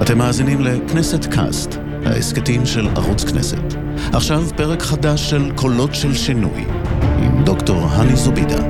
אתם מאזינים לכנסת קאסט, ההסכתים של ערוץ כנסת. עכשיו פרק חדש של קולות של שינוי, עם דוקטור הני זובידה.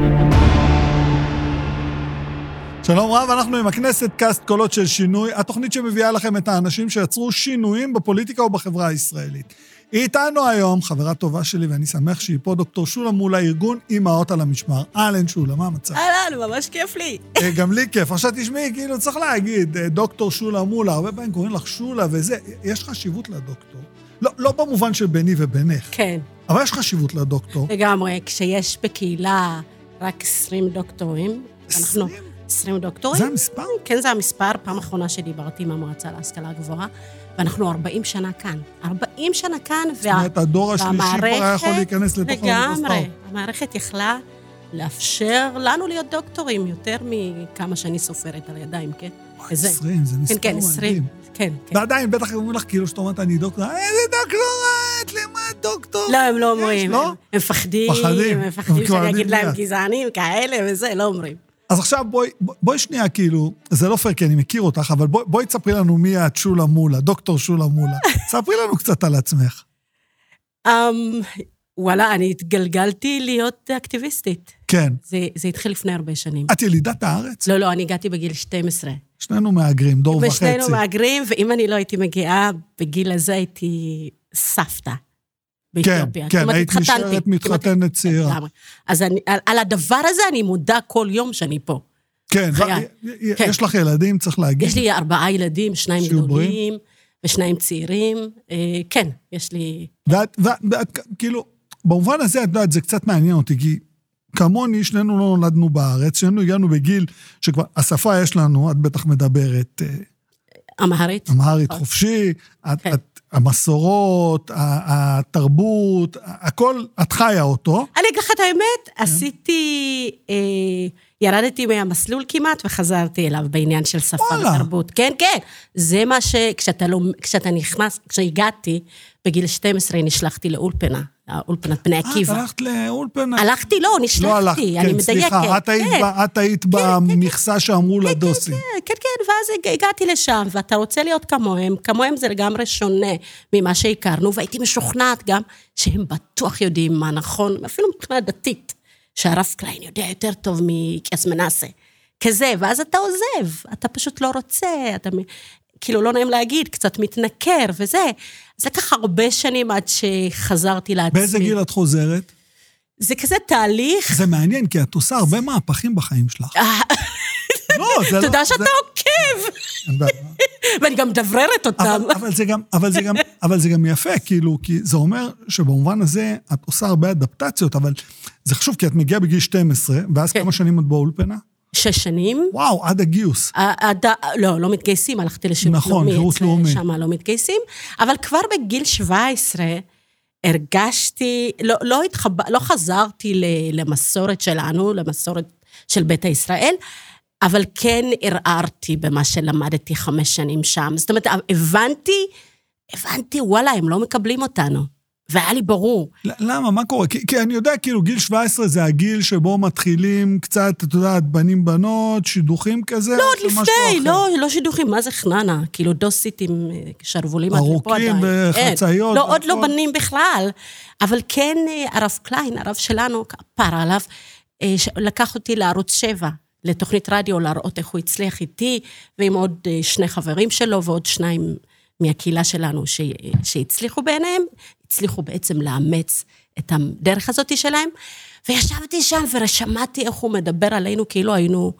שלום רב, אנחנו עם הכנסת קאסט קולות של שינוי, התוכנית שמביאה לכם את האנשים שיצרו שינויים בפוליטיקה ובחברה הישראלית. היא איתנו היום, חברה טובה שלי, ואני שמח שהיא פה, דוקטור שולה מולא, ארגון אימהות על המשמר. אהלן שולה, מה המצב? אהלן, ממש כיף לי. אה, גם לי כיף. עכשיו תשמעי, כאילו, צריך להגיד, אה, דוקטור שולה מולה, הרבה פעמים קוראים לך שולה וזה, יש חשיבות לדוקטור. לא, לא במובן של ביני ובינך. כן. אבל יש חשיבות לדוקטור. לגמרי, כשיש בקהילה רק 20 דוקטורים, אנחנו... 20 דוקטורים. זה המספר? כן, זה המספר. פעם אחרונה שדיברתי עם המועצה להשכלה הגבוהה, ואנחנו 40 שנה כאן. 40 שנה כאן, וה... זאת אומרת, הדור השלישי כבר היה יכול להיכנס לתוך האוניברסיטאות. לגמרי. המערכת יכלה לאפשר לנו להיות דוקטורים יותר מכמה שאני סופרת על ידיים, כן? וואי, 20, זה מספר כן, כן, 20. כן, כן. ועדיין, בטח אומרים לך כאילו שאת אומרת, אני דוקטור, איזה דוקטורט, למה דוקטור? לא, הם לא אומרים. לא? הם מפחדים. פחדים. הם מפחדים שאני אגיד להם גזענים כאלה וזה, לא אומרים. אז עכשיו בואי, בואי שנייה, כאילו, זה לא פייר כי אני מכיר אותך, אבל בואי, בואי תספרי לנו מי את שולה מולה, דוקטור שולה מולה. ספרי לנו קצת על עצמך. Um, וואלה, אני התגלגלתי להיות אקטיביסטית. כן. זה, זה התחיל לפני הרבה שנים. את ילידת הארץ? לא, לא, אני הגעתי בגיל 12. שנינו מהגרים, דור וחצי. ושנינו מהגרים, ואם אני לא הייתי מגיעה בגיל הזה, הייתי סבתא. באתיופיה. כן, כן, היית נשארת מתחתנת צעירה. אז אני, על, על הדבר הזה אני מודה כל יום שאני פה. כן, חיי. כן, יש לך ילדים, צריך להגיד. יש לי ארבעה ילדים, שניים גדולים ושניים צעירים. אה, כן, יש לי... ואת, ואת, ואת, כאילו, במובן הזה, את יודעת, זה קצת מעניין אותי, כי כמוני, שנינו לא נולדנו בארץ, שנינו הגענו בגיל שכבר, השפה יש לנו, את בטח מדברת... אמהרית. אמהרית חופשי, את, כן. את המסורות, התרבות, הכל, את חיה אותו. אני אגיד לך את האמת, כן. עשיתי, אה, ירדתי מהמסלול כמעט וחזרתי אליו בעניין של שפה ותרבות. כן, כן. זה מה ש... כשאתה, לא, כשאתה נכנס, כשהגעתי, בגיל 12 נשלחתי לאולפנה. אולפנת בני עקיבא. את הלכת לאולפנה? הלכתי, לא, נשלחתי, לא אני כן, מדייקת. סליחה, את היית, כן. את היית כן, במכסה כן, שאמרו כן, לדוסים. כן, כן, כן, ואז הגעתי לשם, ואתה רוצה להיות כמוהם, כמוהם זה לגמרי שונה ממה שהכרנו, והייתי משוכנעת גם שהם בטוח יודעים מה נכון, אפילו מבחינה דתית, שהרב קליין יודע יותר טוב מקייס מנסה. כזה, ואז אתה עוזב, אתה פשוט לא רוצה, אתה כאילו, לא נעים להגיד, קצת מתנכר וזה. זה לקח הרבה שנים עד שחזרתי לעצמי. באיזה גיל את חוזרת? זה כזה תהליך... זה מעניין, כי את עושה הרבה מהפכים בחיים שלך. אה. לא, זה לא... תודה שאתה עוקב. ואני גם מדבררת אותם. אבל זה גם יפה, כאילו, כי זה אומר שבמובן הזה את עושה הרבה אדפטציות, אבל זה חשוב, כי את מגיעה בגיל 12, ואז כן. כמה שנים את באולפנה? שש שנים. וואו, עד הגיוס. עד, לא, לא מתגייסים, הלכתי לשירות נכון, לאומי. נכון, שירות לאומי. שם לא מתגייסים, אבל כבר בגיל 17 הרגשתי, לא, לא, התחב... לא חזרתי למסורת שלנו, למסורת של ביתא ישראל, אבל כן ערערתי במה שלמדתי חמש שנים שם. זאת אומרת, הבנתי, הבנתי, וואלה, הם לא מקבלים אותנו. והיה לי ברור. למה? מה קורה? כי, כי אני יודע, כאילו, גיל 17 זה הגיל שבו מתחילים קצת, את יודעת, בנים-בנות, שידוכים כזה, לא, עוד לפני, לא, לא שידוכים, מה זה חננה? כאילו, דוסית עם אה, שרוולים עד לפה עדיין. ארוכים בחצאיות. לא, עוד לא בנים בכלל. אבל כן, אה, הרב קליין, הרב שלנו, כפר עליו, אה, לקח אותי לערוץ 7. לתוכנית רדיו, להראות איך הוא הצליח איתי, ועם עוד שני חברים שלו ועוד שניים מהקהילה שלנו ש... שהצליחו בעיניהם, הצליחו בעצם לאמץ את הדרך הזאת שלהם. וישבתי שם ושמעתי איך הוא מדבר עלינו כאילו היינו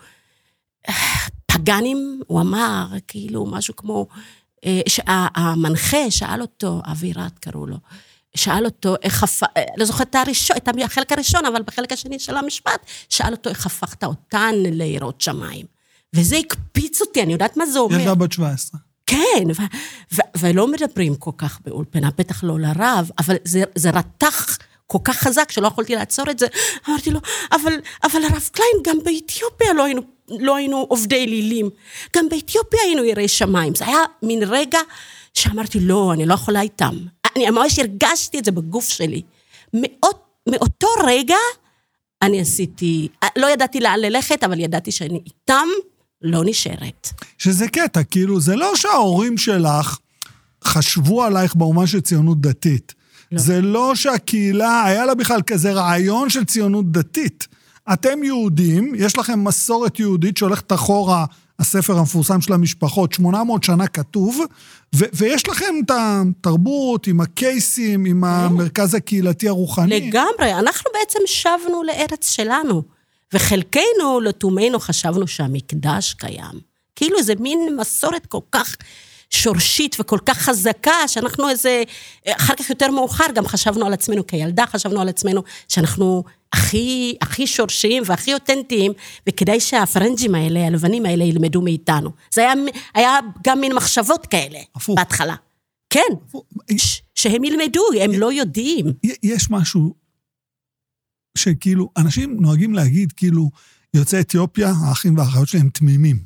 פגאנים, הוא אמר, כאילו משהו כמו, אה, המנחה שאל אותו, אבירת קראו לו, שאל אותו איך הפך, אה, לא זוכרת את הראשון, את החלק הראשון, אבל בחלק השני של המשפט, שאל אותו איך הפכת אותן ליראות שמיים. וזה הקפיץ אותי, אני יודעת מה זה אומר. ילדה בת 17. כן, ו- ו- ולא מדברים כל כך באולפנה, בטח לא לרב, אבל זה, זה רתח כל כך חזק שלא יכולתי לעצור את זה. אמרתי לו, אבל, אבל הרב קליין, גם באתיופיה לא היינו, לא היינו עובדי אלילים. גם באתיופיה היינו יראי שמיים. זה היה מין רגע שאמרתי, לא, אני לא יכולה איתם. אני ממש הרגשתי את זה בגוף שלי. מאות, מאותו רגע אני עשיתי, לא ידעתי לאן ללכת, אבל ידעתי שאני איתם, לא נשארת. שזה קטע, כאילו, זה לא שההורים שלך חשבו עלייך במובן של ציונות דתית. לא. זה לא שהקהילה, היה לה בכלל כזה רעיון של ציונות דתית. אתם יהודים, יש לכם מסורת יהודית שהולכת אחורה, הספר המפורסם של המשפחות, 800 שנה כתוב, ו- ויש לכם את התרבות עם הקייסים, עם המרכז הקהילתי הרוחני. לגמרי, אנחנו בעצם שבנו לארץ שלנו, וחלקנו, לתומנו, חשבנו שהמקדש קיים. כאילו זה מין מסורת כל כך שורשית וכל כך חזקה, שאנחנו איזה... אחר כך יותר מאוחר גם חשבנו על עצמנו כילדה, חשבנו על עצמנו שאנחנו הכי, הכי שורשיים והכי אותנטיים, וכדאי שהפרנג'ים האלה, הלבנים האלה, ילמדו מאיתנו. זה היה, היה גם מין מחשבות כאלה, הפוך. בהתחלה. כן, ש- שהם ילמדו, הם לא יודעים. יש משהו שכאילו, אנשים נוהגים להגיד, כאילו, יוצאי אתיופיה, האחים והאחיות שלהם תמימים.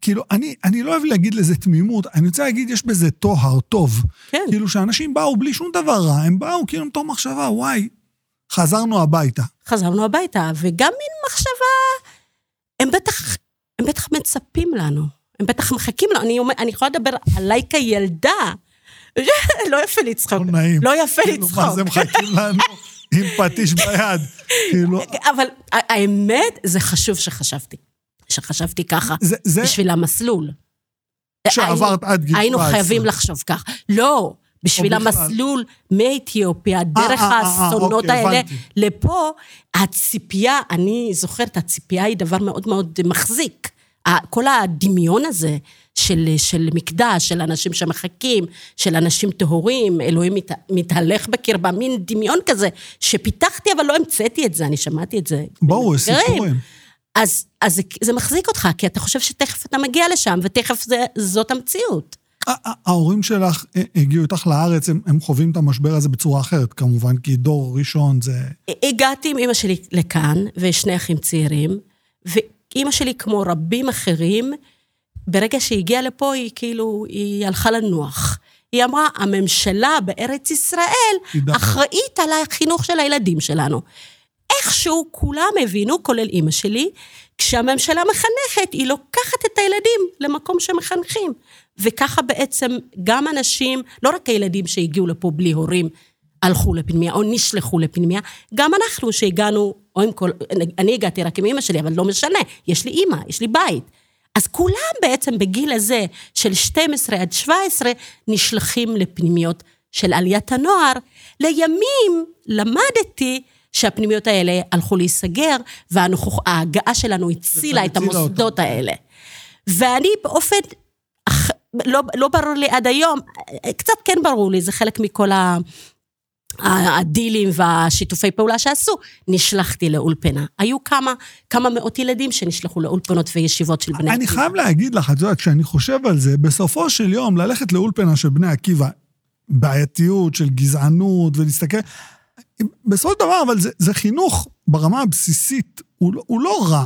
כאילו, אני, אני לא אוהב להגיד לזה תמימות, אני רוצה להגיד, יש בזה טוהר טוב. כן. כאילו, שאנשים באו בלי שום דבר רע, הם באו כאילו מתוך מחשבה, וואי, חזרנו הביתה. חזרנו הביתה, וגם מין מחשבה, הם בטח, הם בטח מצפים לנו, הם בטח מחכים לנו, אני, אומר, אני יכולה לדבר עליי כילדה, לא יפה לצחוק, לא נעים. לא יפה כאילו, לצחוק, מה זה מחכים לנו עם פטיש ביד? כאילו, אבל האמת, זה חשוב שחשבתי, שחשבתי ככה, זה, זה בשביל המסלול. שעברת עד גיל 17. היינו חייבים לחשוב כך. לא, בשביל. המסלול מאתיופיה, דרך אה, אה, אה, האסונות אוקיי, האלה, הבנתי. לפה, הציפייה, אני זוכרת, הציפייה היא דבר מאוד מאוד מחזיק. כל הדמיון הזה של, של מקדש, של אנשים שמחכים, של אנשים טהורים, אלוהים מת, מתהלך בקרבם, מין דמיון כזה, שפיתחתי, אבל לא המצאתי את זה, אני שמעתי את זה. ברור, ממחקרים. סיפורים. אז, אז זה, זה מחזיק אותך, כי אתה חושב שתכף אתה מגיע לשם, ותכף זה, זאת המציאות. ההורים שלך אה, הגיעו איתך לארץ, הם, הם חווים את המשבר הזה בצורה אחרת, כמובן, כי דור ראשון זה... הגעתי עם אימא שלי לכאן, ושני אחים צעירים, ואימא שלי, כמו רבים אחרים, ברגע שהיא הגיעה לפה, היא כאילו, היא הלכה לנוח. היא אמרה, הממשלה בארץ ישראל. אחראית על החינוך של הילדים שלנו. איכשהו כולם הבינו, כולל אימא שלי, כשהממשלה מחנכת, היא לוקחת את הילדים למקום שמחנכים. וככה בעצם גם אנשים, לא רק הילדים שהגיעו לפה בלי הורים, הלכו לפנימיה או נשלחו לפנימיה, גם אנחנו שהגענו, או עם כל, אני הגעתי רק עם אמא שלי, אבל לא משנה, יש לי אימא, יש לי בית. אז כולם בעצם בגיל הזה של 12 עד 17 נשלחים לפנימיות של עליית הנוער. לימים למדתי שהפנימיות האלה הלכו להיסגר, וההגעה שלנו הצילה את המוסדות האלה. ואני באופן, לא, לא ברור לי עד היום, קצת כן ברור לי, זה חלק מכל ה... הדילים והשיתופי פעולה שעשו, נשלחתי לאולפנה. היו כמה, כמה מאות ילדים שנשלחו לאולפנות וישיבות של בני אני עקיבא. חייב להגיד לך, את יודעת, כשאני חושב על זה, בסופו של יום, ללכת לאולפנה של בני עקיבא, בעייתיות של גזענות ולהסתכל, בסופו של דבר, אבל זה, זה חינוך ברמה הבסיסית, הוא, לא- הוא לא רע.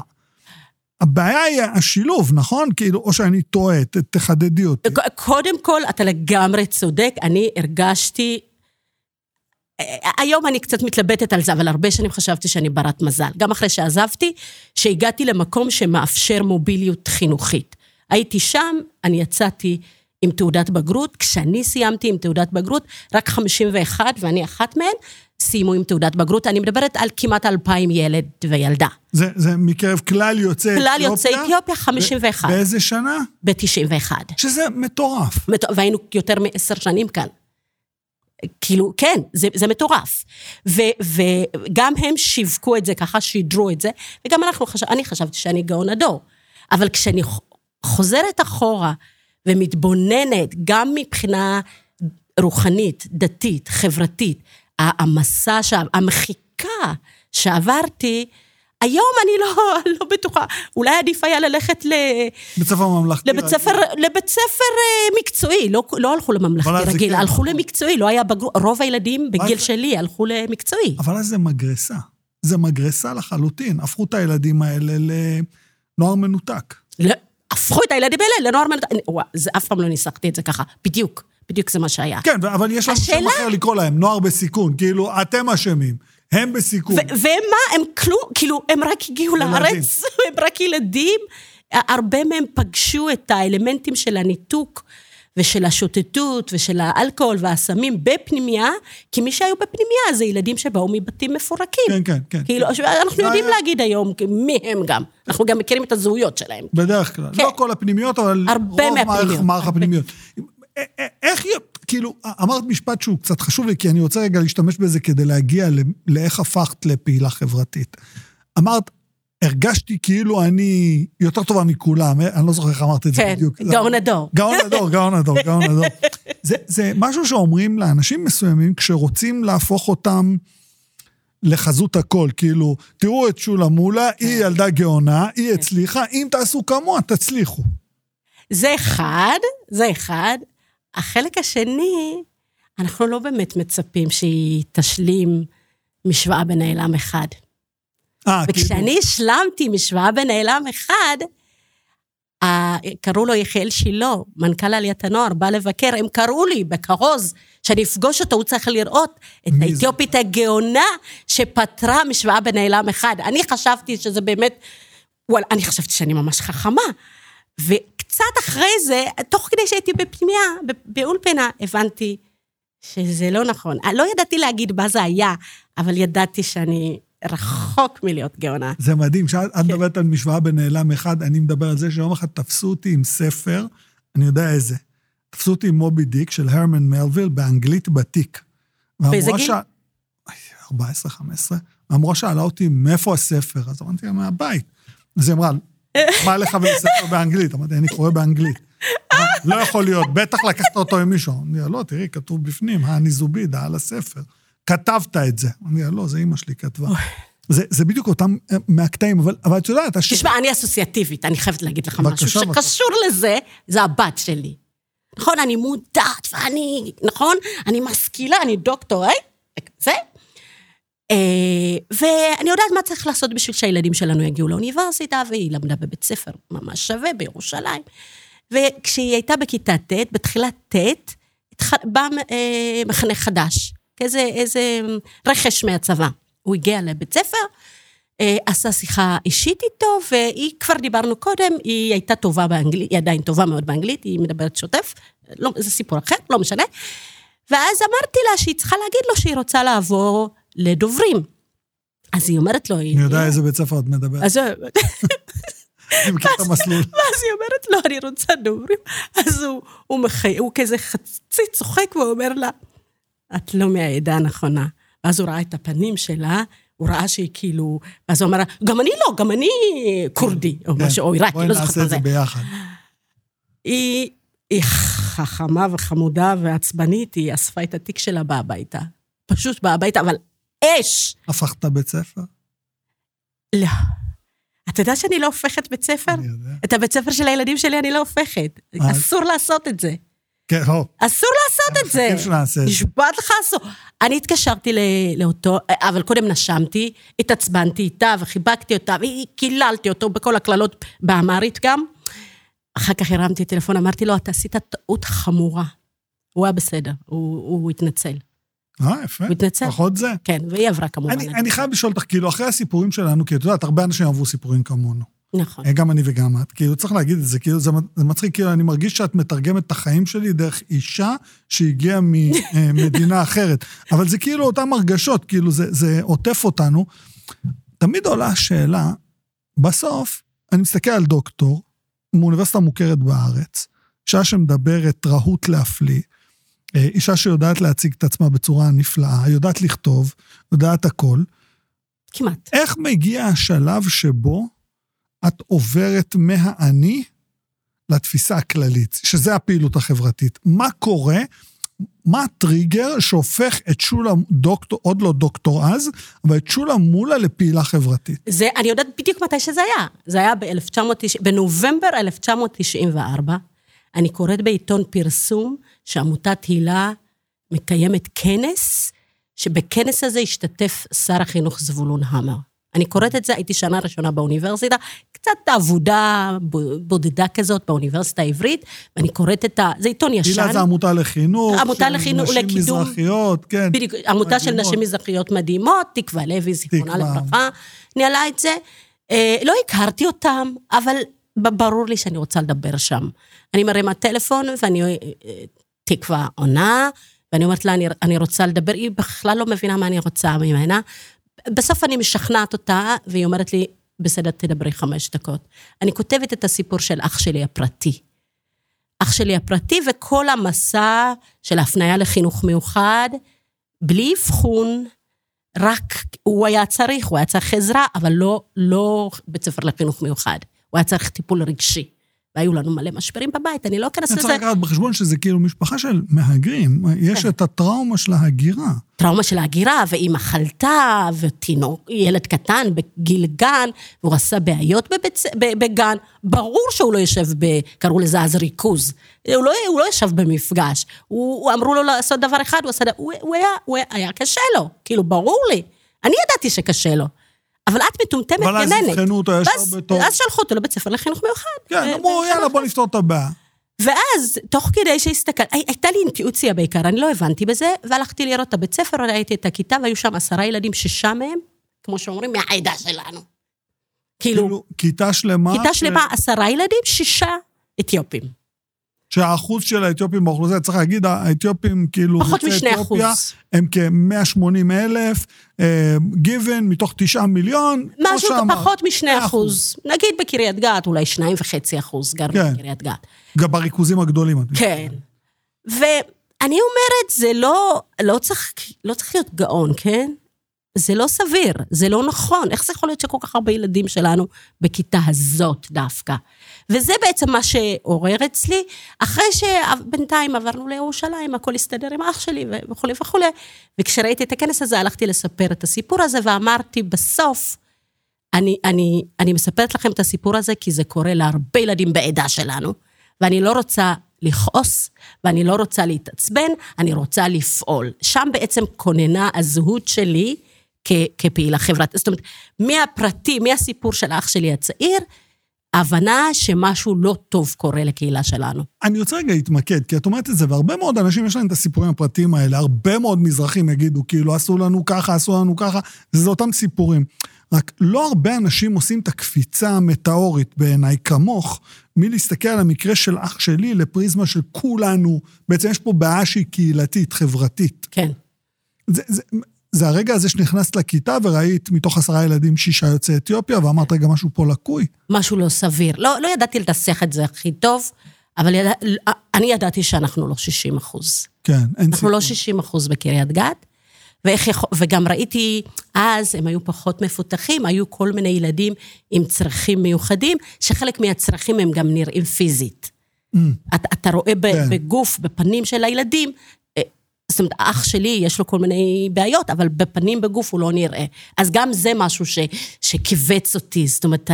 הבעיה היא השילוב, נכון? כאילו, או שאני טועה, תחדדי אותי. קודם כל, אתה לגמרי צודק, אני הרגשתי... היום אני קצת מתלבטת על זה, אבל הרבה שנים חשבתי שאני ברת מזל. גם אחרי שעזבתי, שהגעתי למקום שמאפשר מוביליות חינוכית. הייתי שם, אני יצאתי עם תעודת בגרות. כשאני סיימתי עם תעודת בגרות, רק 51, ואני אחת מהן, סיימו עם תעודת בגרות. אני מדברת על כמעט 2,000 ילד וילדה. זה, זה מקרב כלל יוצאי אתיופיה? כלל יוצאי אתיופיה, 51. ב- באיזה שנה? ב-91. שזה מטורף. מט- והיינו יותר מעשר שנים כאן. כאילו, כן, זה, זה מטורף. ו, וגם הם שיווקו את זה ככה, שידרו את זה, וגם אנחנו, חשב, אני חשבתי שאני גאון הדור. אבל כשאני חוזרת אחורה ומתבוננת, גם מבחינה רוחנית, דתית, חברתית, המסע, המחיקה שעברתי, היום אני לא, לא בטוחה, אולי עדיף היה ללכת ל... בית ספר ממלכתי. לבית ספר, לבית ספר אה, מקצועי, לא, לא הלכו לממלכתי רגיל, כן, הלכו. למקצועי, לא היה בגרות, רוב הילדים בגיל זה- שלי הלכו למקצועי. אבל אז זה מגרסה. זה מגרסה לחלוטין. הפכו את הילדים האלה לנוער מנותק. לא, הפכו את הילדים האלה לנוער מנותק, וואו, זה אף פעם לא ניסחתי את זה ככה, בדיוק, בדיוק זה מה שהיה. כן, אבל יש לנו שם אחר לקרוא להם, נוער בסיכון. כאילו, אתם אשמים, הם בסיכון. והם מה, הם כלום, כאילו, הם רק הגיעו ילדים. לארץ, הם רק ילדים, הרבה מהם פגשו את האלמנטים של הניתוק ושל השוטטות ושל האלכוהול והסמים בפנימייה, כי מי שהיו בפנימייה זה ילדים שבאו מבתים מפורקים. כן, כן, כן. כאילו, כן. אנחנו יודעים היה... להגיד היום מי הם גם. אנחנו גם מכירים את הזהויות שלהם. בדרך כלל. כן. לא כל הפנימיות, אבל רוב מהפנימיות. מערך הפנימיות. איך, כאילו, אמרת משפט שהוא קצת חשוב לי, כי אני רוצה רגע להשתמש בזה כדי להגיע לאיך הפכת לפעילה חברתית. אמרת, הרגשתי כאילו אני יותר טובה מכולם, אני לא זוכר איך אמרת את זה כן, בדיוק. כן, גאון הדור. גאון הדור, גאון הדור, גאון הדור. זה, זה משהו שאומרים לאנשים מסוימים כשרוצים להפוך אותם לחזות הכל, כאילו, תראו את שולה מולה, כן. היא ילדה גאונה, היא כן. הצליחה, אם תעשו כמוה, תצליחו. זה אחד, זה אחד. החלק השני, אנחנו לא באמת מצפים שהיא תשלים משוואה בנעלם אחד. אה, וכשאני כאילו... השלמתי משוואה בנעלם אחד, קראו לו יחיאל שילה, מנכ"ל עליית הנוער, בא לבקר, הם קראו לי בכרוז, שאני אפגוש אותו, הוא צריך לראות את האתיופית? הגאונה שפתרה משוואה בנעלם אחד. אני חשבתי שזה באמת, וואלה, אני חשבתי שאני ממש חכמה. וקצת אחרי זה, תוך כדי שהייתי בפנימייה, באולפנה, הבנתי שזה לא נכון. לא ידעתי להגיד מה זה היה, אבל ידעתי שאני רחוק מלהיות גאונה. זה מדהים, שאת כן. מדברת על משוואה בנעלם אחד, אני מדבר על זה שיום אחד תפסו אותי עם ספר, אני יודע איזה. תפסו אותי עם מובי דיק של הרמן מלוויל באנגלית בתיק. באיזה גיל? 14, 15. והמורה שאלה אותי, מאיפה הספר? אז אמרתי לה, מהבית. אז היא אמרה, מה לך ולספר באנגלית? אמרתי, אני קורא באנגלית. לא יכול להיות, בטח לקחת אותו עם מישהו. אמרתי לה, לא, תראי, כתוב בפנים, האני זובידה על הספר. כתבת את זה. אני לא, זה אימא שלי כתבה. זה, זה בדיוק אותם אה, מהקטעים, אבל, אבל את יודעת... השיר... תשמע, אני אסוציאטיבית, אני חייבת להגיד לך משהו שקשור לזה, זה הבת שלי. נכון, אני מודעת, ואני, נכון, אני משכילה, אני דוקטור, אה? זה. אה, ואני יודעת מה צריך לעשות בשביל שהילדים שלנו יגיעו לאוניברסיטה, והיא למדה בבית ספר ממש שווה בירושלים. וכשהיא הייתה בכיתה ט', בתחילת ט', בא אה, מחנך חדש. כאיזה איזה רכש מהצבא. הוא הגיע לבית ספר, אה, עשה שיחה אישית איתו, והיא, כבר דיברנו קודם, היא הייתה טובה באנגלית, היא עדיין טובה מאוד באנגלית, היא מדברת שוטף, לא, זה סיפור אחר, לא משנה. ואז אמרתי לה שהיא צריכה להגיד לו שהיא רוצה לעבור לדוברים. אז היא אומרת לו... אני יודע איזה בית ספר את מדברת. אז... אני מכיר את המסלול. ואז היא אומרת לו, אני רוצה דוברים. אז הוא, כזה חצי צוחק ואומר לה, את לא מהעדה הנכונה. ואז הוא ראה את הפנים שלה, הוא ראה שהיא כאילו, ואז הוא אמר, גם אני לא, גם אני כורדי, או כן. משהו, או עיראקי, לא זוכרת מה זה. בואי נעשה את זה ביחד. היא, היא חכמה וחמודה ועצבנית, היא אספה את התיק שלה באה הביתה. פשוט באה הביתה, אבל אש! הפכת בית ספר? לא. אתה יודע שאני לא הופכת בית ספר? אני יודע. את הבית ספר של הילדים שלי אני לא הופכת. אסור לעשות את זה. כן, לא. אסור לעשות את זה. מחכים שנעשה את זה. נשבעת לך אסור. אני התקשרתי לאותו, אבל קודם נשמתי, התעצבנתי איתה וחיבקתי אותה, וקיללתי אותו בכל הקללות, באמרית גם. אחר כך הרמתי טלפון, אמרתי לו, אתה עשית טעות חמורה. הוא היה בסדר, הוא, הוא התנצל. אה, יפה. הוא התנצל. פחות זה. כן, והיא עברה כמובן. אני, אני חייב לשאול אותך, כאילו, אחרי הסיפורים שלנו, כי את יודעת, הרבה אנשים עברו סיפורים כמונו. נכון. גם אני וגם את. כאילו, צריך להגיד את זה, כאילו, זה, זה מצחיק, כאילו, אני מרגיש שאת מתרגמת את החיים שלי דרך אישה שהגיעה ממדינה אחרת. אבל זה כאילו אותן הרגשות, כאילו, זה, זה עוטף אותנו. תמיד עולה השאלה, בסוף, אני מסתכל על דוקטור, מאוניברסיטה מוכרת בארץ, אישה שמדברת רהוט להפליא, אה, אישה שיודעת להציג את עצמה בצורה נפלאה, יודעת לכתוב, יודעת הכל. כמעט. איך מגיע השלב שבו את עוברת מהאני לתפיסה הכללית, שזה הפעילות החברתית. מה קורה, מה הטריגר שהופך את שולה דוקטור, עוד לא דוקטור אז, אבל את שולה מולה לפעילה חברתית? זה, אני יודעת בדיוק מתי שזה היה. זה היה ב-1990, בנובמבר 1994. אני קוראת בעיתון פרסום שעמותת הילה מקיימת כנס, שבכנס הזה השתתף שר החינוך זבולון המר. אני קוראת את זה, הייתי שנה ראשונה באוניברסיטה, קצת עבודה בודדה כזאת באוניברסיטה העברית, ואני קוראת את ה... זה עיתון ישן. הילה זה עמותה לחינוך, עמותה לחינוך, נשים לקידום. מזרחיות, כן. בדיוק, עמותה מדהימות. של נשים מזרחיות מדהימות, תקווה לוי, זיכרונה לברכה, ניהלה את זה. אה, לא הכרתי אותם, אבל ברור לי שאני רוצה לדבר שם. אני מרימה טלפון ואני אה, תקווה עונה, ואני אומרת לה, אני, אני רוצה לדבר, היא בכלל לא מבינה מה אני רוצה ממנה. בסוף אני משכנעת אותה, והיא אומרת לי, בסדר, תדברי חמש דקות. אני כותבת את הסיפור של אח שלי הפרטי. אח שלי הפרטי וכל המסע של ההפניה לחינוך מיוחד, בלי אבחון, רק הוא היה צריך, הוא היה צריך עזרה, אבל לא, לא בית ספר לחינוך מיוחד. הוא היה צריך טיפול רגשי. והיו לנו מלא משברים בבית, אני לא אכנס לזה. צריך לקחת בחשבון שזה כאילו משפחה של מהגרים, יש כן. את הטראומה של ההגירה. טראומה של ההגירה, ואימא חלתה, ותינוק, ילד קטן בגיל גן, והוא עשה בעיות בבצ... בגן, ברור שהוא לא יושב ב... קראו לזה אז ריכוז. הוא לא, הוא לא ישב במפגש. הוא, הוא אמרו לו לעשות דבר אחד, הוא עשה. הוא, הוא, היה, הוא היה קשה לו, כאילו, ברור לי. אני ידעתי שקשה לו. אבל את מטומטמת גננת. אבל אז אבחנו אותו ישר בתור... אז שלחו אותו לבית ספר לחינוך מיוחד. כן, אמרו, יאללה, בוא נפתור את הבעיה. ואז, תוך כדי שהסתכל, הייתה לי אינטואיציה בעיקר, אני לא הבנתי בזה, והלכתי לראות את הבית ספר, ראיתי את הכיתה, והיו שם עשרה ילדים, שישה מהם, כמו שאומרים, מהעדה שלנו. כאילו... כאילו, כיתה שלמה? כיתה שלמה, עשרה ילדים, שישה אתיופים. שהאחוז של האתיופים באוכלוסייה, צריך להגיד, האתיופים, כאילו, פחות משני אחוז. הם כ-180 אלף, גיוון מתוך תשעה מיליון. משהו פחות משני אחוז. נגיד בקריית גת, אולי שניים וחצי אחוז גר כן. בקריית גת. גם בריכוזים הגדולים. כן. ואני אומרת, זה לא, לא צריך, לא צריך להיות גאון, כן? זה לא סביר, זה לא נכון. איך זה יכול להיות שכל כך הרבה ילדים שלנו בכיתה הזאת דווקא? וזה בעצם מה שעורר אצלי, אחרי שבינתיים עברנו לירושלים, הכל הסתדר עם אח שלי וכולי וכולי. וכשראיתי את הכנס הזה, הלכתי לספר את הסיפור הזה, ואמרתי, בסוף, אני, אני, אני מספרת לכם את הסיפור הזה, כי זה קורה להרבה ילדים בעדה שלנו, ואני לא רוצה לכעוס, ואני לא רוצה להתעצבן, אני רוצה לפעול. שם בעצם כוננה הזהות שלי כ, כפעילה חברתית. זאת אומרת, מהפרטי, מהסיפור של אח שלי הצעיר, הבנה שמשהו לא טוב קורה לקהילה שלנו. אני רוצה רגע להתמקד, כי את אומרת את זה, והרבה מאוד אנשים יש להם את הסיפורים הפרטיים האלה, הרבה מאוד מזרחים יגידו, כאילו, עשו לנו ככה, עשו לנו ככה, זה אותם סיפורים. רק לא הרבה אנשים עושים את הקפיצה המטאורית בעיניי כמוך, מלהסתכל על המקרה של אח שלי לפריזמה של כולנו. בעצם יש פה בעיה שהיא קהילתית, חברתית. כן. זה, זה, זה הרגע הזה שנכנסת לכיתה וראית מתוך עשרה ילדים שישה יוצאי אתיופיה, ואמרת, רגע, משהו פה לקוי. משהו לא סביר. לא, לא ידעתי לתסך את זה הכי טוב, אבל ידע, אני ידעתי שאנחנו לא 60 אחוז. כן, אין סיכוי. אנחנו לא 60 אחוז בקריית גת, ואיך, וגם ראיתי, אז הם היו פחות מפותחים, היו כל מיני ילדים עם צרכים מיוחדים, שחלק מהצרכים הם גם נראים פיזית. Mm. אתה, אתה רואה כן. בגוף, בפנים של הילדים, זאת אומרת, אח שלי, יש לו כל מיני בעיות, אבל בפנים בגוף הוא לא נראה. אז גם זה משהו ש, שכיווץ אותי, זאת אומרת,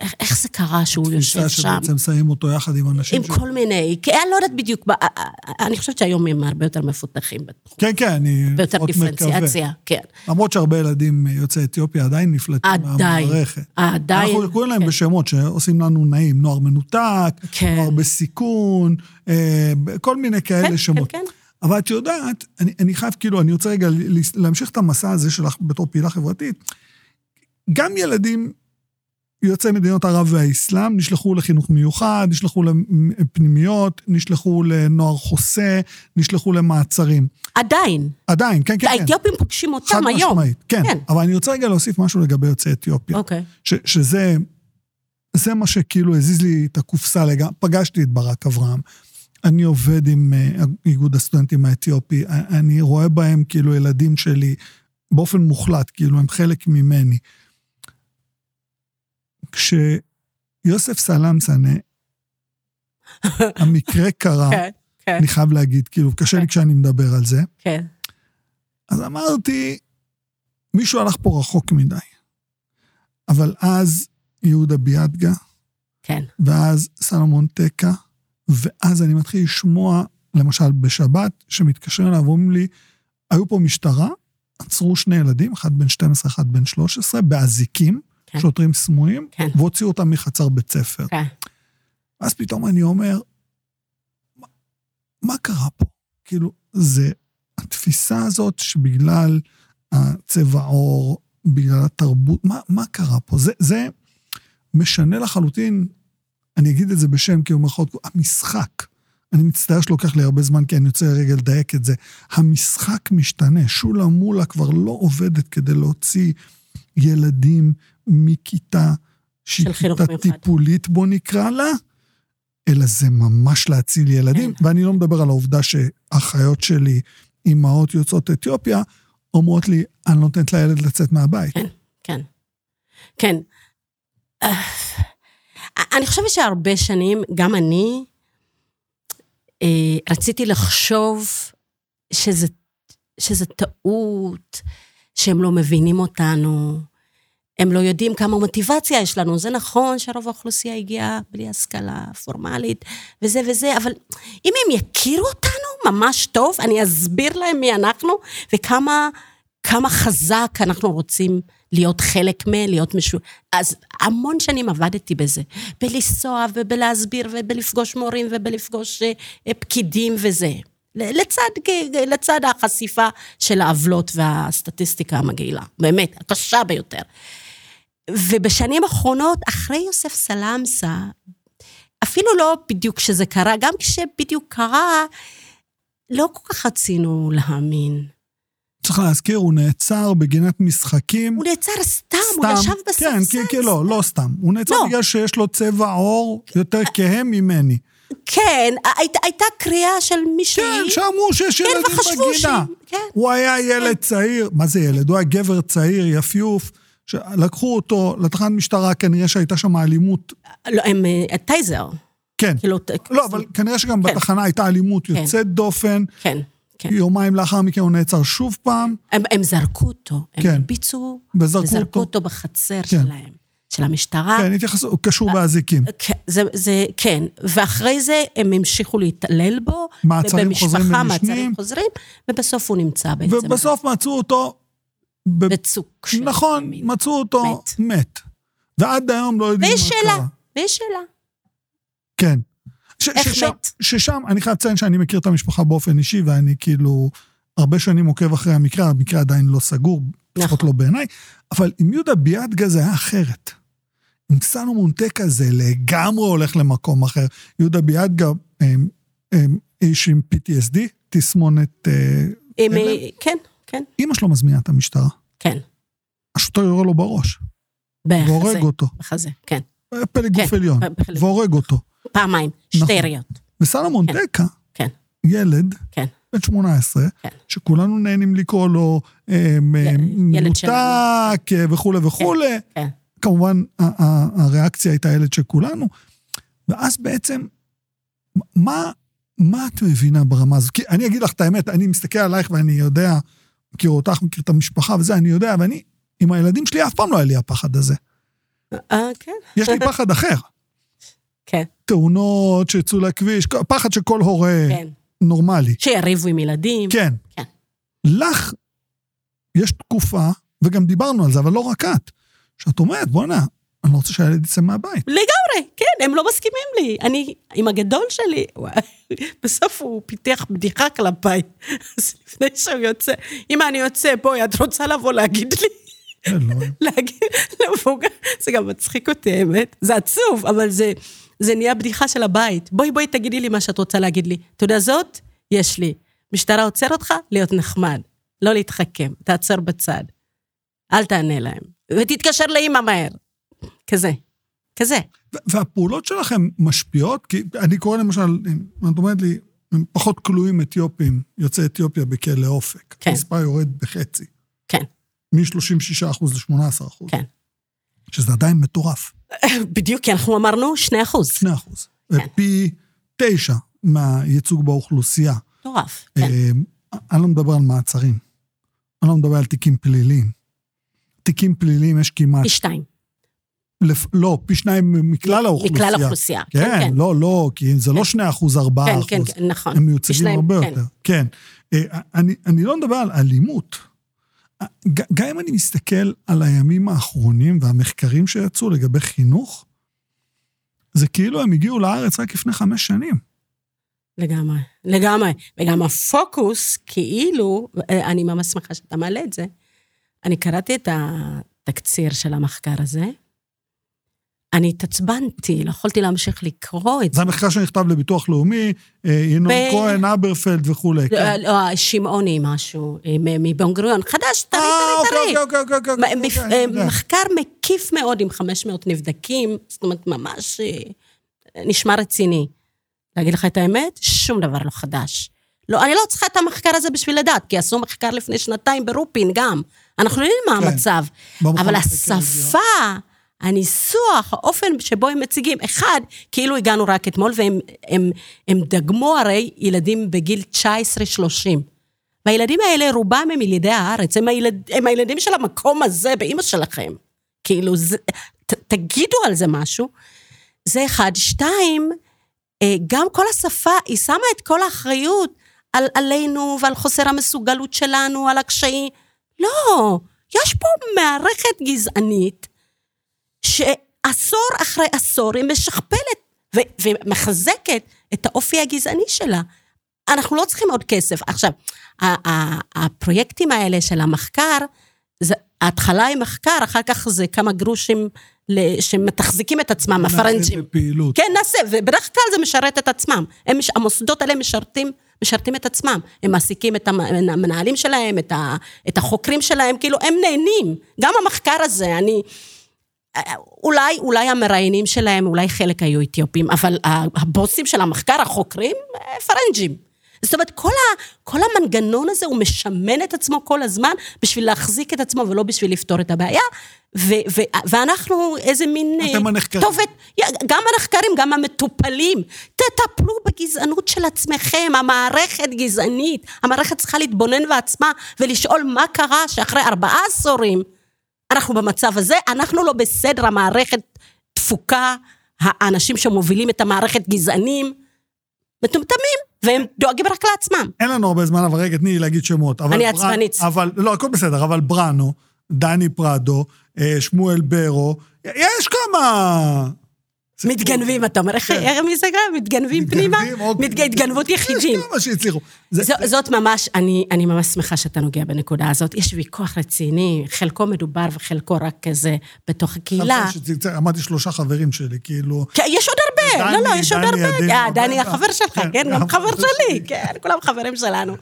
איך, איך זה קרה שהוא יושב שם? תפיסה שבעצם שמים אותו יחד עם אנשים עם ש... כל מיני, כי אני לא יודעת בדיוק, אני חושבת שהיום הם הרבה יותר מפותחים בתחום. כן, כן, אני ויותר דיפרנציאציה, כן. למרות שהרבה ילדים יוצאי אתיופיה עדיין נפלטים מהמערכת. עדיין. אנחנו קוראים להם כן. בשמות שעושים לנו נעים, נוער מנותק, כן. נוער בסיכון, אה, כל מיני כאלה כן, שמות. כן, כן. אבל את יודעת, אני, אני חייב, כאילו, אני רוצה רגע להמשיך את המסע הזה שלך בתור פעילה חברתית. גם ילדים יוצאי מדינות ערב והאסלאם נשלחו לחינוך מיוחד, נשלחו לפנימיות, נשלחו לנוער חוסה, נשלחו למעצרים. עדיין. עדיין, כן, כן, כן. האתיופים פוגשים אותם היום. חד משמעית, כן. כן. אבל אני רוצה רגע להוסיף משהו לגבי יוצאי אתיופיה. אוקיי. ש, שזה, זה מה שכאילו הזיז לי את הקופסה לגמרי. פגשתי את ברק אברהם. אני עובד עם אה, איגוד הסטודנטים האתיופי, אני רואה בהם כאילו ילדים שלי באופן מוחלט, כאילו הם חלק ממני. כשיוסף סלמסנה, המקרה קרה, כן, כן. אני חייב להגיד, כאילו, קשה לי כן. כשאני מדבר על זה. כן. אז אמרתי, מישהו הלך פה רחוק מדי. אבל אז יהודה ביאדגה, כן. ואז סלומון טקה, ואז אני מתחיל לשמוע, למשל בשבת, שמתקשרים אליי ואומרים לי, היו פה משטרה, עצרו שני ילדים, אחד בן 12, אחד בן 13, באזיקים, כן. שוטרים סמויים, כן. והוציאו אותם מחצר בית ספר. כן. אז פתאום אני אומר, מה, מה קרה פה? כאילו, זה התפיסה הזאת שבגלל הצבע עור, בגלל התרבות, מה, מה קרה פה? זה, זה משנה לחלוטין אני אגיד את זה בשם כי הוא מרחוב, המשחק. אני מצטער שלוקח לי הרבה זמן, כי אני רוצה רגע לדייק את זה. המשחק משתנה. שולה מולה כבר לא עובדת כדי להוציא ילדים מכיתה שהיא כיתה טיפולית, בוא נקרא לה, אלא זה ממש להציל ילדים. כן. ואני לא מדבר על העובדה שאחיות שלי, אימהות יוצאות אתיופיה, אומרות לי, אני לא נותנת לילד לצאת מהבית. כן, כן. כן. אני חושבת שהרבה שנים, גם אני, אה, רציתי לחשוב שזה, שזה טעות, שהם לא מבינים אותנו, הם לא יודעים כמה מוטיבציה יש לנו. זה נכון שרוב האוכלוסייה הגיעה בלי השכלה פורמלית וזה וזה, אבל אם הם יכירו אותנו ממש טוב, אני אסביר להם מי אנחנו וכמה כמה חזק אנחנו רוצים להיות חלק מ... להיות משו... אז המון שנים עבדתי בזה, בלנסוע ובלהסביר ובלפגוש מורים ובלפגוש אה, פקידים וזה. לצד, לצד החשיפה של העוולות והסטטיסטיקה המגעילה, באמת, הקשה ביותר. ובשנים האחרונות, אחרי יוסף סלמסה, אפילו לא בדיוק כשזה קרה, גם כשבדיוק קרה, לא כל כך רצינו להאמין. צריך להזכיר, הוא נעצר בגינת משחקים. הוא נעצר סתם, סתם הוא ישב בספסל. כן, כן, כן, לא, לא סתם. הוא נעצר לא. בגלל שיש לו צבע עור יותר כהה ממני. כן, היית, הייתה קריאה של מישהי. כן, שאמרו שיש כן, ילדים בגינה. ש... כן. הוא היה ילד כן. צעיר, מה זה ילד? הוא היה גבר צעיר, יפיוף. לקחו אותו לתחנת משטרה, כנראה שהייתה שם אלימות. לא, הם אה, טייזר. כן. כאילו, לא, אבל כנראה שגם כן. בתחנה הייתה אלימות כן. יוצאת דופן. כן. כן. יומיים לאחר מכן הוא נעצר שוב פעם. הם, הם זרקו אותו, הם כן. הרביצו, וזרקו אותו. וזרקו אותו בחצר כן. שלהם, של המשטרה. כן, התייחסו, הוא קשור אה, באזיקים. כן, זה, זה, כן, ואחרי זה הם המשיכו להתעלל בו. מעצרים חוזרים ונשנים. מעצרים חוזרים, ובסוף הוא נמצא בעצם. ובסוף מצאו אותו... בצוק. נכון, מצאו אותו מת. מת. ועד היום לא יודעים מה קרה. ויש שאלה, ויש שאלה. כן. ש- ששם, אני חייב לציין שאני מכיר את המשפחה באופן אישי, ואני כאילו הרבה שנים עוקב אחרי המקרה, המקרה עדיין לא סגור, לפחות נכון. לא בעיניי, אבל עם יהודה ביאדגה זה היה אחרת. עם סלומון טקה זה לגמרי הולך למקום אחר. יהודה ביאדגה, איש עם PTSD, תסמונת... אה, עם, כן, כן. אימא שלו מזמינה את המשטרה. כן. השוטר יורה לו בראש. בחזה. והורג אותו. בחזה, כן. פלג גוף כן, עליון. והורג אותו. פעמיים, שתי נכון. יריות. וסלומון כן, טקה, כן. ילד, כן. בן 18, כן. שכולנו נהנים לקרוא לו אה, מנותק וכולי וכולי. כן, כן. כמובן, הריאקציה הייתה ילד של כולנו. ואז בעצם, מה, מה את מבינה ברמה הזו? כי אני אגיד לך את האמת, אני מסתכל עלייך ואני יודע, מכיר אותך, מכיר את המשפחה וזה, אני יודע, ואני, עם הילדים שלי אף פעם לא היה לי הפחד הזה. אה, כן. יש לי פחד אחר. תאונות שיצאו לכביש, פחד שכל הורה כן. נורמלי. שיריבו עם ילדים. כן. כן. לך יש תקופה, וגם דיברנו על זה, אבל לא רק את, שאת אומרת, בואנה, אני לא רוצה שהילד יצא מהבית. לגמרי, כן, הם לא מסכימים לי. אני, עם הגדול שלי, בסוף הוא פיתח בדיחה כלפיי. אז לפני שהוא יוצא, אמא, אני יוצא, בואי, את רוצה לבוא להגיד לי? להגיד למבוגר, זה גם מצחיק אותי, האמת. זה עצוב, אבל זה, זה נהיה בדיחה של הבית. בואי, בואי, תגידי לי מה שאת רוצה להגיד לי. תודה זאת, יש לי. משטרה עוצר אותך, להיות נחמד. לא להתחכם, תעצור בצד. אל תענה להם. ותתקשר לאימא מהר. כזה. כזה. והפעולות שלכם משפיעות? כי אני קורא למשל, את אומרת לי, הם פחות כלואים אתיופים, יוצאי אתיופיה בכלא אופק. כן. המספר יורד בחצי. כן. מ-36% ל-18%. כן. שזה עדיין מטורף. בדיוק, כי אנחנו אמרנו 2 אחוז. 2 אחוז. כן. פי 9 מהייצוג באוכלוסייה. מטורף, כן. אה, אני לא מדבר על מעצרים. אני לא מדבר על תיקים פליליים. תיקים פליליים יש כמעט... פי 2. לפ... לא, פי שניים מכלל האוכלוסייה. מכלל האוכלוסייה, כן, כן, כן. לא, לא, כי זה לא כן. לא שני אחוז, ארבעה כן, אחוז. כן, כן, נכון. הם מיוצגים הרבה כן. יותר. כן. אה, אני, אני לא מדבר על אלימות. גם אם אני מסתכל על הימים האחרונים והמחקרים שיצאו לגבי חינוך, זה כאילו הם הגיעו לארץ רק לפני חמש שנים. לגמרי, לגמרי. וגם הפוקוס, כאילו, אני ממש שמחה שאתה מעלה את זה, אני קראתי את התקציר של המחקר הזה, אני התעצבנתי, לא יכולתי להמשיך לקרוא את זה. זה המחקר שנכתב לביטוח לאומי, אה, ינון ב- כהן, הברפלד וכולי. לא, כן. לא, שמעוני משהו, אה, מבן גוריון, חדש, טרי, אה, טרי, טרי. אוקיי, אוקיי, אוקיי, אוקיי, אוקיי, אה, יודע. מחקר מקיף מאוד עם 500 נבדקים, זאת אומרת, ממש אה, נשמע רציני. להגיד לך את האמת, שום דבר לא חדש. לא, אני לא צריכה את המחקר הזה בשביל לדעת, כי עשו מחקר לפני שנתיים ברופין גם. אנחנו יודעים מה כן. המצב. אבל השפה, הניסוח, האופן שבו הם מציגים, אחד, כאילו הגענו רק אתמול, והם הם, הם דגמו הרי ילדים בגיל 19-30. והילדים האלה, רובם הם ילידי הארץ, הם, הילד, הם הילדים של המקום הזה באימא שלכם. כאילו, זה, ת, תגידו על זה משהו. זה אחד. שתיים, אה, גם כל השפה, היא שמה את כל האחריות על, עלינו ועל חוסר המסוגלות שלנו, על הקשיים. לא, יש פה מערכת גזענית שעשור אחרי עשור היא משכפלת ו- ומחזקת את האופי הגזעני שלה. אנחנו לא צריכים עוד כסף. עכשיו, הפרויקטים האלה של המחקר, זה, ההתחלה היא מחקר, אחר כך זה כמה גרושים שמתחזקים את עצמם, הפרנג'ים. בפעילות. כן, נעשה, ובדרך כלל זה משרת את עצמם. הם, המוסדות האלה משרתים, משרתים את עצמם. הם מעסיקים את המ- המנהלים שלהם, את, ה, את החוקרים שלהם, כאילו, הם נהנים. גם המחקר הזה, אני... אולי, אולי המראיינים שלהם, אולי חלק היו אתיופים, אבל הבוסים של המחקר, החוקרים, אה, פרנג'ים. זאת אומרת, כל, ה, כל המנגנון הזה, הוא משמן את עצמו כל הזמן בשביל להחזיק את עצמו ולא בשביל לפתור את הבעיה, ו, ו, ואנחנו איזה מין... אה, אתם הנחקרים. כתובת, גם הנחקרים, גם המטופלים. תטפלו בגזענות של עצמכם, המערכת גזענית. המערכת צריכה להתבונן בעצמה ולשאול מה קרה שאחרי ארבעה עשורים אנחנו במצב הזה, אנחנו לא בסדר, המערכת תפוקה, האנשים שמובילים את המערכת גזענים, מטומטמים, והם דואגים רק לעצמם. אין לנו הרבה זמן, אבל רגע, תני לי להגיד שמות. אני עצבנית. אבל, לא, הכל בסדר, אבל בראנו, דני פרדו, אה, שמואל ברו, יש כמה... מתגנבים, אתה אומר, איך כן. גם? מתגנבים פנימה? אוקיי. התגנבות יחידים. כמה שהצליחו. זאת ממש, אני, ממש שמחה שאתה נוגע בנקודה הזאת. יש ויכוח רציני, חלקו מדובר וחלקו רק כזה בתוך הקהילה. אמרתי שלושה חברים שלי, כאילו... כן, יש עוד הרבה, לא, לא, יש עוד הרבה. אה, הרבה, דני החבר שלך, כן, כן, גם חבר שלי. כן, כולם חברים שלנו.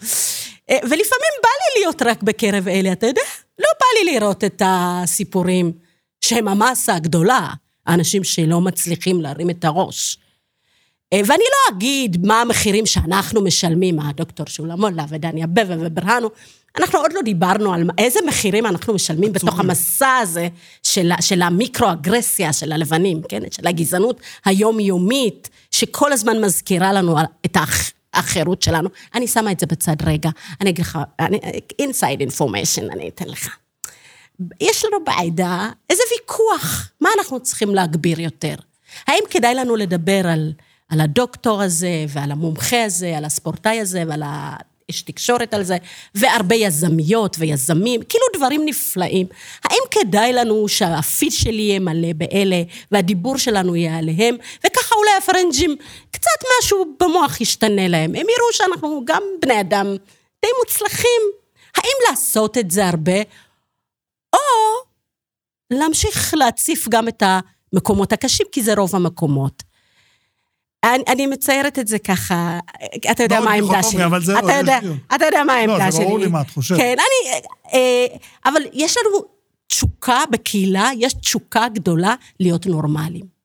אה, ולפעמים בא לי להיות רק בקרב אלה, אתה יודע? לא בא לי לראות את הסיפורים שהם המסה הגדולה, האנשים שלא מצליחים להרים את הראש. אה, ואני לא אגיד מה המחירים שאנחנו משלמים, הדוקטור שולה מולה ודני אבבה וברהנו, אנחנו עוד לא דיברנו על איזה מחירים אנחנו משלמים בתוך עצומים. המסע הזה של, של המיקרו-אגרסיה של הלבנים, כן? של הגזענות היומיומית, שכל הזמן מזכירה לנו את האח- החירות שלנו. אני שמה את זה בצד רגע. אני אגיד לך, אני- inside information, אני אתן לך. יש לנו בעדה איזה ויכוח, מה אנחנו צריכים להגביר יותר? האם כדאי לנו לדבר על, על הדוקטור הזה, ועל המומחה הזה, על הספורטאי הזה, ועל האיש תקשורת על זה, והרבה יזמיות ויזמים, כאילו דברים נפלאים. האם כדאי לנו שהפיד שלי יהיה מלא באלה, והדיבור שלנו יהיה עליהם, וככה אולי הפרנג'ים, קצת משהו במוח ישתנה להם. הם יראו שאנחנו גם בני אדם די מוצלחים. האם לעשות את זה הרבה, או להמשיך להציף גם את המקומות הקשים, כי זה רוב המקומות. אני, אני מציירת את זה ככה, אתה יודע מאוד מה העמדה שלי. אבל זה לא, אתה יש יודע. אתה יודע מה העמדה לא, שלי. זה ברור לי מה את חושבת. כן, אני... אה, אבל יש לנו תשוקה בקהילה, יש תשוקה גדולה להיות נורמליים.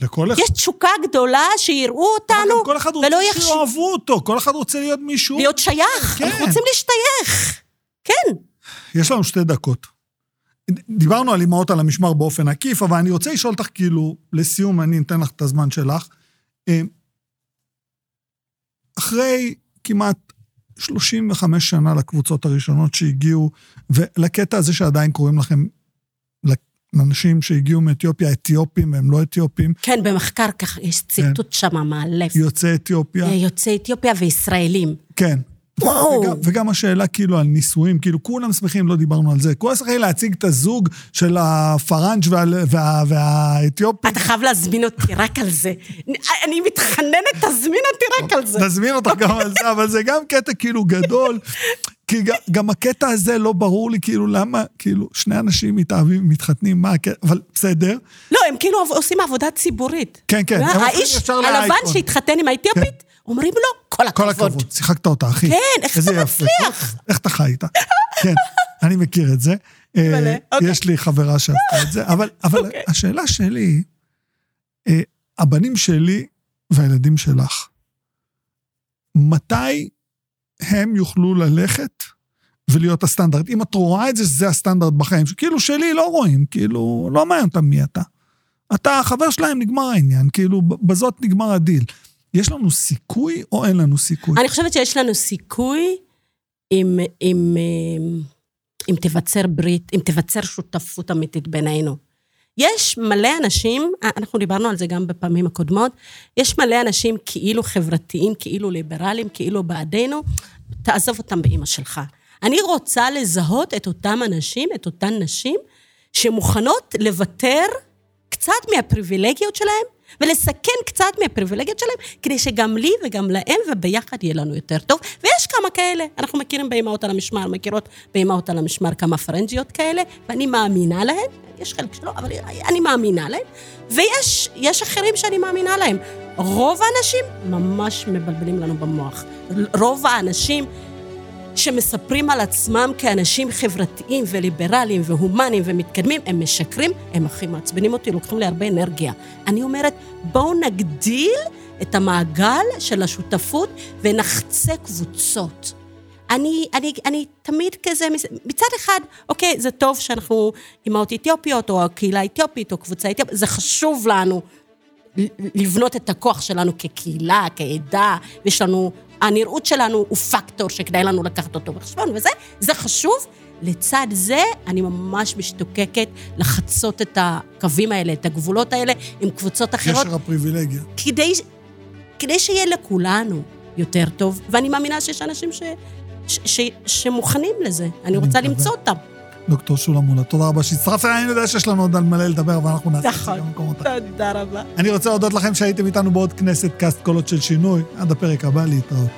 לכל אחד. יש תשוקה גדולה שיראו אותנו, גם כל אחד רוצה ולא יחשבו... שיאהבו אותו, כל אחד רוצה להיות מישהו. להיות שייך, כן. אנחנו רוצים להשתייך. כן. יש לנו שתי דקות. דיברנו על אימהות על המשמר באופן עקיף, אבל אני רוצה לשאול אותך, כאילו, לסיום, אני אתן לך את הזמן שלך. אה, אחרי כמעט 35 שנה לקבוצות הראשונות שהגיעו, ולקטע הזה שעדיין קוראים לכם, לאנשים שהגיעו מאתיופיה, אתיופים והם לא אתיופים, כן, במחקר ככה, יש ציטוט שם מאלף. יוצאי אתיופיה, יוצאי אתיופיה וישראלים. כן. וואו. וגם, וגם השאלה כאילו על נישואים, כאילו כולם שמחים, לא דיברנו על זה. כולם שמחים להציג את הזוג של הפרנג' וה, וה, והאתיופי. אתה חייב להזמין אותי רק על זה. אני מתחננת, תזמין אותי רק על זה. נזמין אותך גם על זה, אבל זה גם קטע כאילו גדול. כי גם הקטע הזה לא ברור לי, כאילו, למה, כאילו, שני אנשים מתאהבים, מתחתנים, מה הקטע, אבל בסדר. לא, הם כאילו עושים עבודה ציבורית. כן, כן. האיש הלבן שהתחתן עם האתיופית, כן. אומרים לו, כל הכבוד. כל הכבוד, שיחקת אותה, אחי. כן, איך אתה מצליח? איך אתה חי איתה? כן, אני מכיר את זה. אה, אוקיי. יש לי חברה שעשתה את זה, אבל אוקיי. השאלה שלי, אה, הבנים שלי והילדים שלך, מתי הם יוכלו ללכת ולהיות הסטנדרט? אם את רואה את זה, זה הסטנדרט בחיים, שכאילו שלי לא רואים, כאילו, לא מעניין אותם מי אתה. אתה החבר שלהם, נגמר העניין, כאילו, בזאת נגמר הדיל. יש לנו סיכוי או אין לנו סיכוי? אני חושבת שיש לנו סיכוי אם, אם, אם, אם תיווצר ברית, אם תיווצר שותפות אמיתית בינינו. יש מלא אנשים, אנחנו דיברנו על זה גם בפעמים הקודמות, יש מלא אנשים כאילו חברתיים, כאילו ליברליים, כאילו בעדינו, תעזוב אותם באימא שלך. אני רוצה לזהות את אותם אנשים, את אותן נשים, שמוכנות לוותר קצת מהפריבילגיות שלהם ולסכן קצת מהפריבילגיות שלהם, כדי שגם לי וגם להם וביחד יהיה לנו יותר טוב. ויש כמה כאלה, אנחנו מכירים באימהות על המשמר, מכירות באימהות על המשמר כמה פרנג'יות כאלה, ואני מאמינה להן, יש חלק שלא, אבל אני מאמינה להן, ויש אחרים שאני מאמינה להם. רוב האנשים ממש מבלבלים לנו במוח. רוב האנשים שמספרים על עצמם כאנשים חברתיים וליברליים והומניים ומתקדמים, הם משקרים, הם הכי מעצבנים אותי, לוקחים לי הרבה אנרגיה. אני אומרת, בואו נגדיל את המעגל של השותפות ונחצה קבוצות. אני, אני, אני תמיד כזה, מצד אחד, אוקיי, זה טוב שאנחנו אימהות אתיופיות, או הקהילה האתיופית, או קבוצה אתיופית, זה חשוב לנו לבנות את הכוח שלנו כקהילה, כעדה, ויש לנו הנראות שלנו הוא פקטור שכדאי לנו לקחת אותו בחשבון, וזה, זה חשוב. לצד זה, אני ממש משתוקקת לחצות את הקווים האלה, את הגבולות האלה, עם קבוצות אחרות. קשר הפריבילגיה. כדי, כדי שיהיה לכולנו יותר טוב, ואני מאמינה שיש אנשים ש, ש, ש, שמוכנים לזה. אני רוצה למצוא אותם. דוקטור שולה מולה, תודה רבה שהצטרפת, אני יודע שיש לנו עוד על מלא לדבר, ואנחנו נעשה את זה נכון. גם במקומות. תודה רבה. אני רוצה להודות לכם שהייתם איתנו בעוד כנסת קאסט קולות של שינוי. עד הפרק הבא, להתראות.